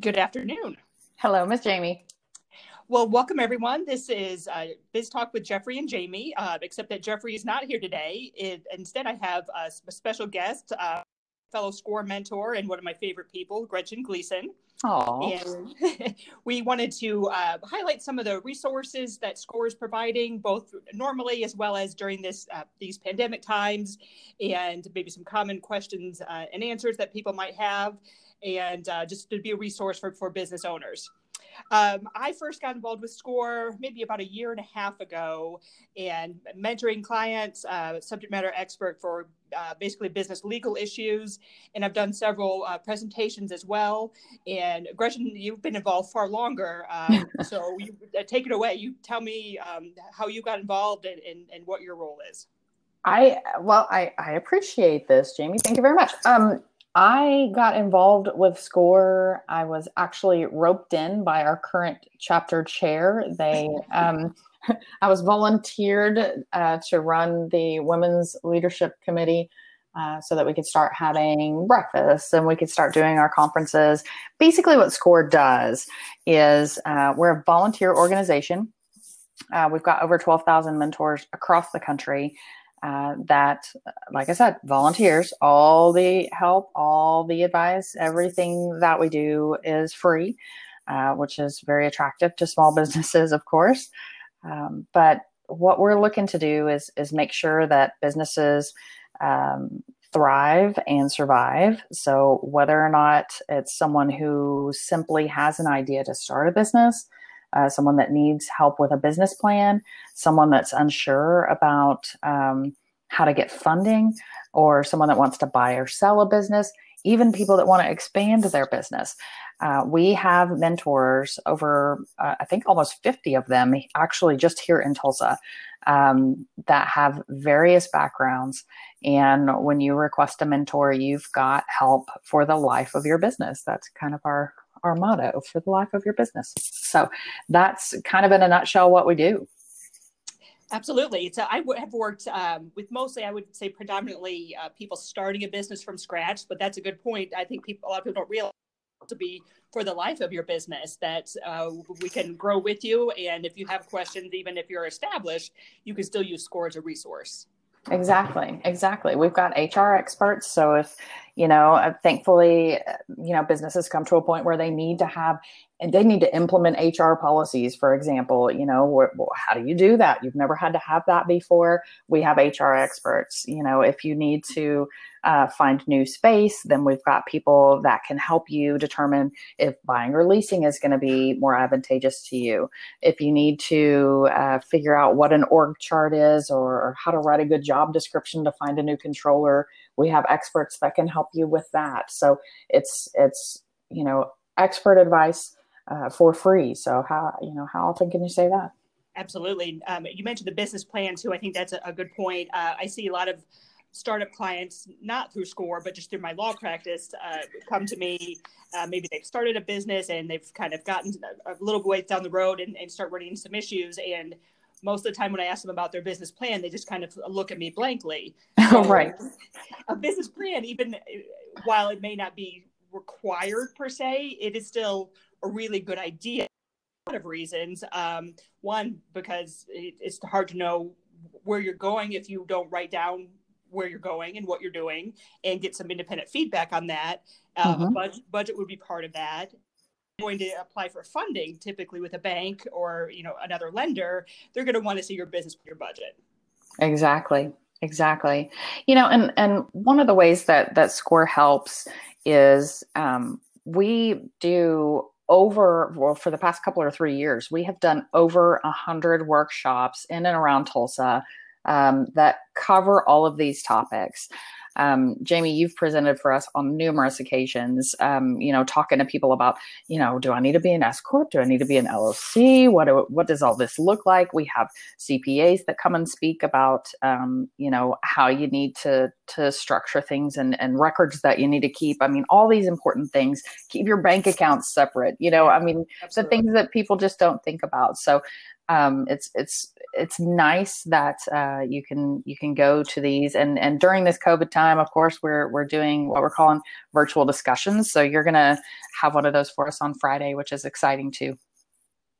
Good afternoon. Hello, Miss Jamie. Well, welcome everyone. This is uh, Biz Talk with Jeffrey and Jamie, uh, except that Jeffrey is not here today. It, instead, I have a, a special guest, uh, fellow SCORE mentor and one of my favorite people, Gretchen Gleason. Aww. And we wanted to uh, highlight some of the resources that SCORE is providing, both normally as well as during this uh, these pandemic times, and maybe some common questions uh, and answers that people might have and uh, just to be a resource for, for business owners. Um, I first got involved with SCORE maybe about a year and a half ago and mentoring clients, uh, subject matter expert for uh, basically business legal issues. And I've done several uh, presentations as well. And Gretchen, you've been involved far longer. Um, so you, uh, take it away. You tell me um, how you got involved and, and, and what your role is. I well, I, I appreciate this, Jamie. Thank you very much. I got involved with SCORE. I was actually roped in by our current chapter chair. They, um, I was volunteered uh, to run the Women's Leadership Committee uh, so that we could start having breakfast and we could start doing our conferences. Basically, what SCORE does is uh, we're a volunteer organization. Uh, we've got over 12,000 mentors across the country uh, that, like I said, volunteers, all the help, all the advice, everything that we do is free, uh, which is very attractive to small businesses, of course. Um, but what we're looking to do is is make sure that businesses um, thrive and survive. So whether or not it's someone who simply has an idea to start a business, uh, someone that needs help with a business plan, someone that's unsure about um, how to get funding, or someone that wants to buy or sell a business, even people that want to expand their business. Uh, we have mentors over, uh, I think, almost 50 of them actually just here in Tulsa um, that have various backgrounds. And when you request a mentor, you've got help for the life of your business. That's kind of our our motto for the life of your business. So that's kind of in a nutshell what we do. Absolutely. So I have worked um, with mostly, I would say, predominantly uh, people starting a business from scratch. But that's a good point. I think people, a lot of people don't realize to be for the life of your business that uh, we can grow with you, and if you have questions, even if you're established, you can still use SCORE as a resource. Exactly, exactly. We've got HR experts. So if, you know, uh, thankfully, you know, businesses come to a point where they need to have and they need to implement HR policies, for example. You know, how do you do that? You've never had to have that before. We have HR experts. You know, if you need to uh, find new space, then we've got people that can help you determine if buying or leasing is going to be more advantageous to you. If you need to uh, figure out what an org chart is or how to write a good job description to find a new controller, we have experts that can help you with that. So it's it's you know expert advice uh, for free. So how you know how often can you say that? Absolutely. Um, you mentioned the business plan too. I think that's a, a good point. Uh, I see a lot of startup clients, not through SCORE, but just through my law practice, uh, come to me. Uh, maybe they've started a business and they've kind of gotten a little ways down the road and, and start running some issues. And most of the time, when I ask them about their business plan, they just kind of look at me blankly. So, right. A business plan, even while it may not be required per se, it is still a really good idea. A lot of reasons. Um, one, because it, it's hard to know where you're going if you don't write down where you're going and what you're doing and get some independent feedback on that. Uh, mm-hmm. budget, budget would be part of that. Going to apply for funding, typically with a bank or you know another lender, they're going to want to see your business your budget. Exactly, exactly. You know, and and one of the ways that that Score helps is um, we do over well for the past couple or three years we have done over a hundred workshops in and around tulsa um, that cover all of these topics um, Jamie, you've presented for us on numerous occasions, um, you know, talking to people about, you know, do I need to be an S corp? Do I need to be an LLC? What do, what does all this look like? We have CPAs that come and speak about, um, you know, how you need to to structure things and and records that you need to keep. I mean, all these important things. Keep your bank accounts separate. You know, I mean, Absolutely. the things that people just don't think about. So um, it's it's it's nice that uh, you can you can go to these. And and during this COVID time, of course, we're we're doing what we're calling virtual discussions. So you're gonna have one of those for us on Friday, which is exciting too.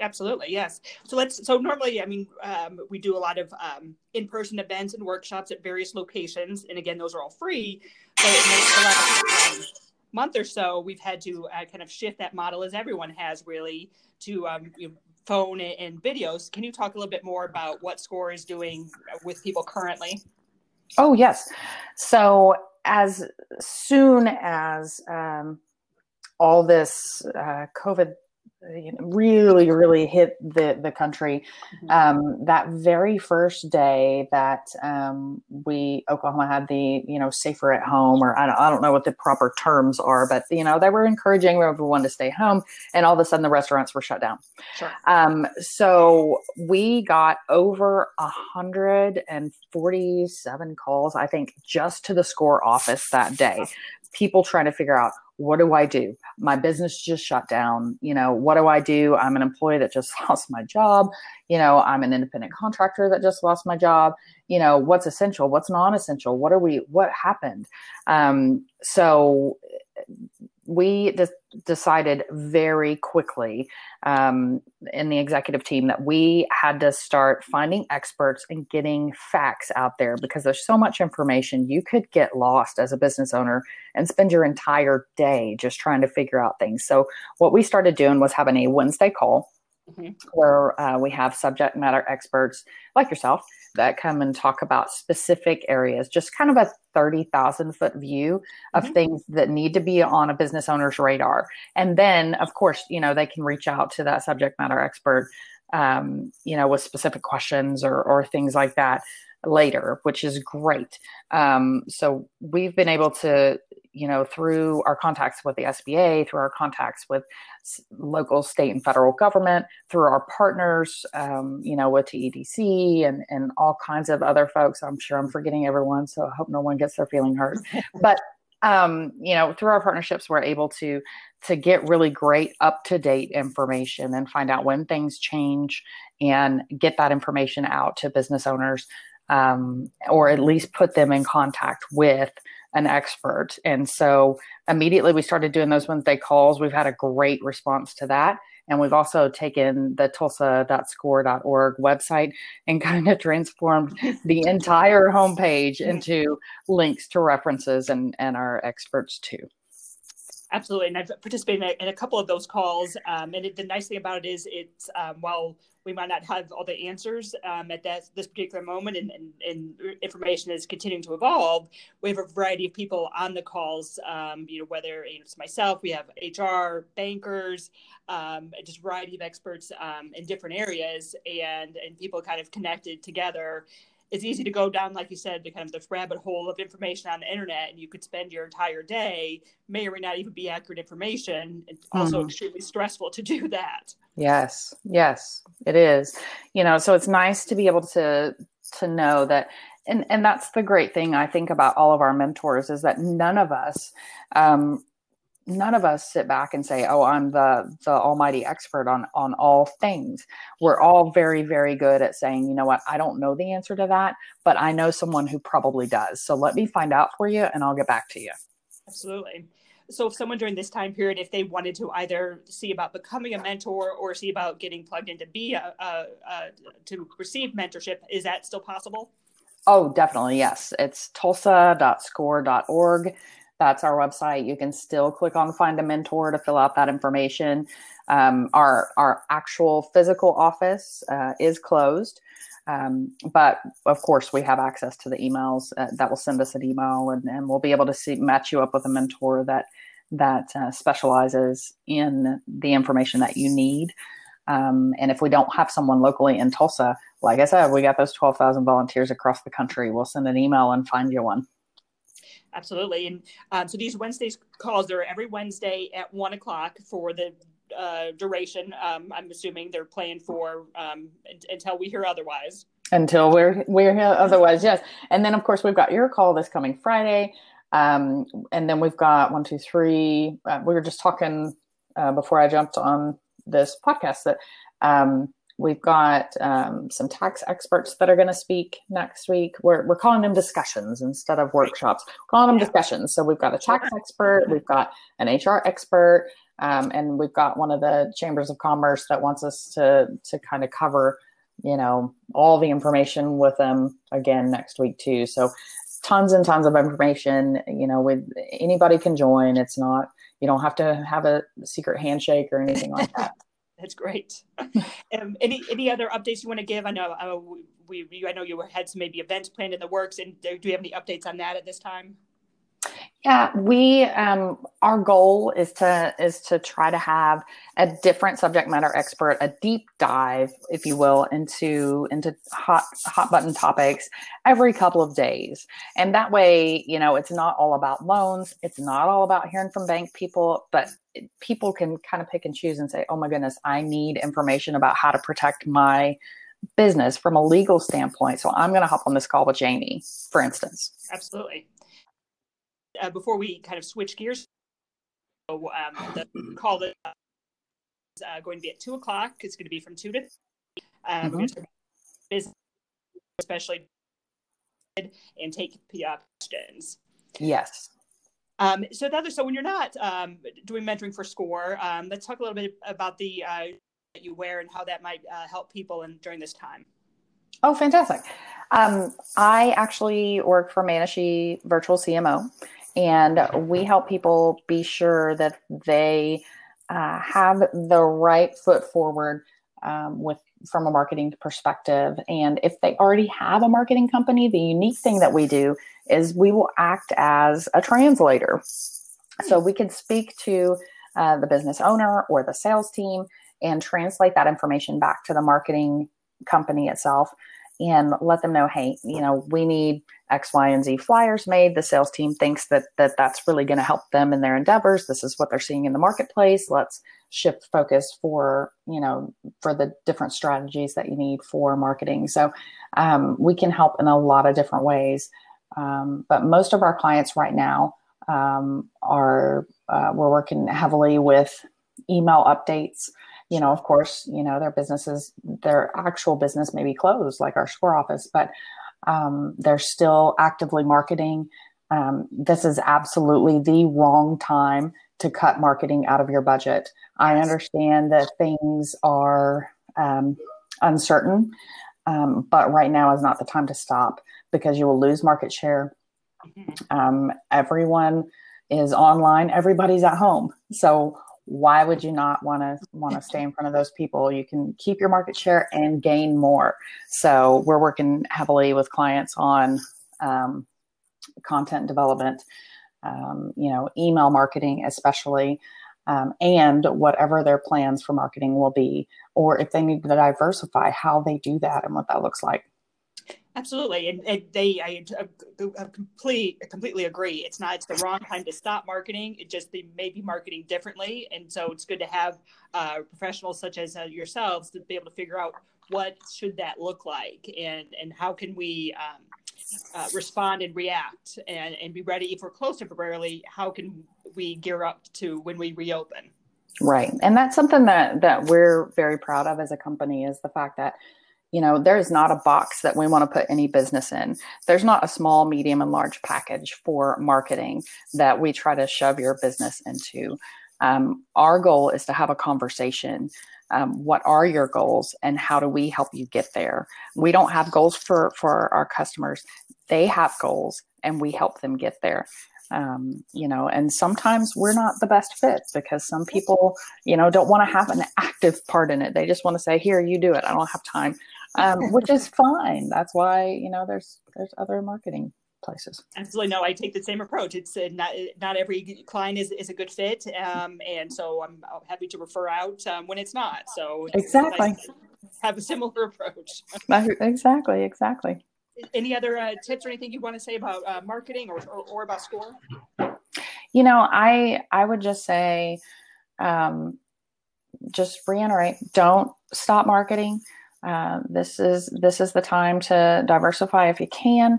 Absolutely, yes. So let's. So normally, I mean, um, we do a lot of um, in-person events and workshops at various locations, and again, those are all free. But in the last um, month or so, we've had to uh, kind of shift that model, as everyone has really, to um, you know, phone and videos. Can you talk a little bit more about what SCORE is doing with people currently? Oh yes. So as soon as um, all this uh, COVID you know, really, really hit the the country. Mm-hmm. Um, that very first day that um, we Oklahoma had the you know safer at home, or I don't, I don't know what the proper terms are, but you know they were encouraging everyone to stay home, and all of a sudden the restaurants were shut down. Sure. Um, so we got over a hundred and forty seven calls, I think, just to the score office that day. People trying to figure out what do I do? My business just shut down. You know, what do I do? I'm an employee that just lost my job. You know, I'm an independent contractor that just lost my job. You know, what's essential? What's non essential? What are we, what happened? Um, so we just decided very quickly um, in the executive team that we had to start finding experts and getting facts out there because there's so much information. You could get lost as a business owner and spend your entire day just trying to figure out things. So what we started doing was having a wednesday call mm-hmm. where uh, we have subject matter experts like yourself that come and talk about specific areas, just kind of a 30,000 foot view of mm-hmm. things that need to be on a business owner's radar. And then, of course, you know, they can reach out to that subject matter expert, um, you know, with specific questions or, or things like that later, which is great. Um, so we've been able to, you know, through our contacts with the SBA, through our contacts with local, state, and federal government, through our partners, um, you know, with TEDC and and all kinds of other folks. I'm sure I'm forgetting everyone, so I hope no one gets their feeling hurt. but um, you know, through our partnerships, we're able to to get really great up to date information and find out when things change and get that information out to business owners um, or at least put them in contact with an expert. And so immediately we started doing those Wednesday calls. We've had a great response to that. And we've also taken the tulsa.score.org website and kind of transformed the entire homepage into links to references and, and our experts too. Absolutely, and I've participated in a, in a couple of those calls. Um, and it, the nice thing about it is, it's um, while we might not have all the answers um, at that, this particular moment, and, and, and, information is continuing to evolve. We have a variety of people on the calls. Um, you know, whether it's myself, we have HR, bankers, um, just a variety of experts um, in different areas, and and people kind of connected together it's easy to go down, like you said, to kind of this rabbit hole of information on the internet, and you could spend your entire day, may or may not even be accurate information. It's also mm-hmm. extremely stressful to do that. Yes, yes, it is. You know, so it's nice to be able to to know that and and that's the great thing I think about all of our mentors is that none of us um, none of us sit back and say, "Oh, I'm the the almighty expert on on all things." We're all very very good at saying, "You know what? I don't know the answer to that, but I know someone who probably does. So let me find out for you and I'll get back to you." Absolutely. So if someone during this time period if they wanted to either see about becoming a mentor or see about getting plugged in to be a, a, a to receive mentorship, is that still possible? Oh, definitely. Yes. It's tulsa.score.org. That's our website. You can still click on find a mentor to fill out that information. Um, our our actual physical office uh, is closed, um, but of course we have access to the emails uh, that will send us an email, and, and we'll be able to see match you up with a mentor that that uh, specializes in the information that you need. Um, and if we don't have someone locally in Tulsa, like I said, we got those 12,000 volunteers across the country. We'll send an email and find you one. Absolutely. And um, so these Wednesdays calls they're every Wednesday at one o'clock for the uh, duration. Um, I'm assuming they're planned for um, until we hear otherwise. Until we're we're here otherwise, yes. And then of course we've got your call this coming Friday, um, and then we've got one, two, three. Uh, we were just talking uh, before I jumped on this podcast that um, We've got um, some tax experts that are going to speak next week. We're, we're calling them discussions instead of workshops. We're calling them discussions. So we've got a tax expert, we've got an HR expert, um, and we've got one of the chambers of commerce that wants us to to kind of cover, you know, all the information with them again next week too. So tons and tons of information. You know, with anybody can join. It's not you don't have to have a secret handshake or anything like that. That's great. um, any any other updates you want to give? I know uh, we, we I know you had some maybe events planned in the works, and do you have any updates on that at this time? Yeah, we um, our goal is to is to try to have a different subject matter expert, a deep dive, if you will, into into hot hot button topics every couple of days, and that way, you know, it's not all about loans, it's not all about hearing from bank people, but people can kind of pick and choose and say, "Oh my goodness, I need information about how to protect my." business from a legal standpoint so i'm going to hop on this call with jamie for instance absolutely uh, before we kind of switch gears, so, um, the call is uh, going to be at two o'clock. It's going to be from two to three. Um, mm-hmm. We're going to business, especially and take uh, questions. Yes. Um, so the other, so when you're not um, doing mentoring for SCORE, um, let's talk a little bit about the uh, that you wear and how that might uh, help people in during this time. Oh, fantastic! Um, I actually work for Maennche Virtual CMO, and we help people be sure that they uh, have the right foot forward um, with from a marketing perspective. And if they already have a marketing company the unique thing that we do is we will act as a translator. So we can speak to uh, the business owner or the sales team and translate that information back to the marketing company itself and let them know, hey, you know, we need X, Y, and Z flyers made. The sales team thinks that that that's really going to help them in their endeavors. This is what they're seeing in the marketplace. Let's shift focus for you know for the different strategies that you need for marketing. So um, we can help in a lot of different ways. Um, but most of our clients right now um, are uh, we're working heavily with email updates you know, of course, you know, their businesses, their actual business may be closed, like our SCORE office, but um, they're still actively marketing. Um, this is absolutely the wrong time to cut marketing out of your budget. I understand that things are um, uncertain, um, but right now is not the time to stop because you will lose market share. Mm-hmm. Um, everyone is online, everybody's at home. So why would you not want to want to stay in front of those people? You can keep your market share and gain more. So we're working heavily with clients on um, content development um, you know email marketing especially um, and whatever their plans for marketing will be or if they need to diversify how they do that and what that looks like Absolutely, and, and they I, I, complete, completely agree. It's not it's the wrong time to stop marketing. It just they may be marketing differently, and so it's good to have uh, professionals such as uh, yourselves to be able to figure out what should that look like, and and how can we um, uh, respond and react, and and be ready if we're closed temporarily. How can we gear up to when we reopen? Right, and that's something that that we're very proud of as a company is the fact that you know there's not a box that we want to put any business in. There's not a small medium and large package for marketing that we try to shove your business into. Um, our goal is to have a conversation um, what are your goals and how do we help you get there? We don't have goals for for our customers. They have goals and we help them get there. Um, you know and sometimes we're not the best fit because some people you know don't want to have an active part in it. They just want to say here you do it. I don't have time um, which is fine. That's why you know there's there's other marketing places. Absolutely, no. I take the same approach. It's uh, not not every client is, is a good fit, um, and so I'm happy to refer out um, when it's not. So it's exactly nice have a similar approach. exactly, exactly. Any other uh, tips or anything you want to say about uh, marketing or, or, or about score? You know, I I would just say, um, just reiterate: don't stop marketing. Uh, this is this is the time to diversify if you can,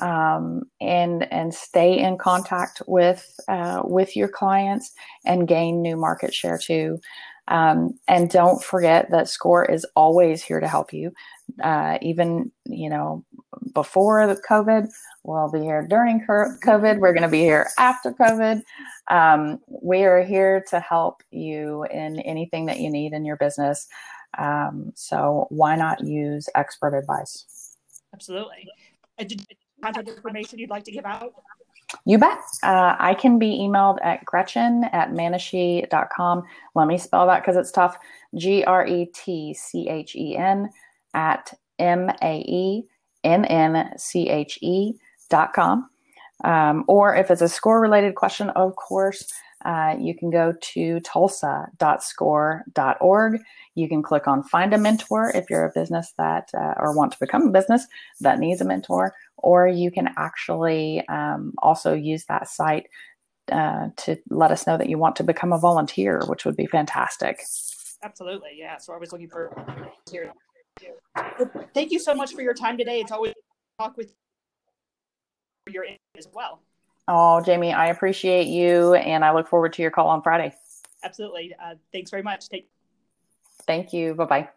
um, and and stay in contact with uh, with your clients and gain new market share too. Um, and don't forget that SCORE is always here to help you. Uh, even, you know, before the COVID, we'll be here during COVID. We're going to be here after COVID. Um, we are here to help you in anything that you need in your business. Um, so why not use expert advice? Absolutely. Uh, did contact information you'd like to give out? You bet. Uh, I can be emailed at gretchen at maennche.com. Let me spell that because it's tough. G R E T C H E N at M A E N N C H E dot com. Um, or if it's a score related question, of course, uh, you can go to tulsa.score.org. You can click on Find a Mentor if you're a business that, uh, or want to become a business that needs a mentor, or you can actually um, also use that site uh, to let us know that you want to become a volunteer, which would be fantastic. Absolutely. Yeah. So I was looking for here. Thank you so much for your time today. It's always talk with your as well. Oh, Jamie, I appreciate you and I look forward to your call on Friday. Absolutely. Uh, thanks very much. Take Thank you. Bye bye.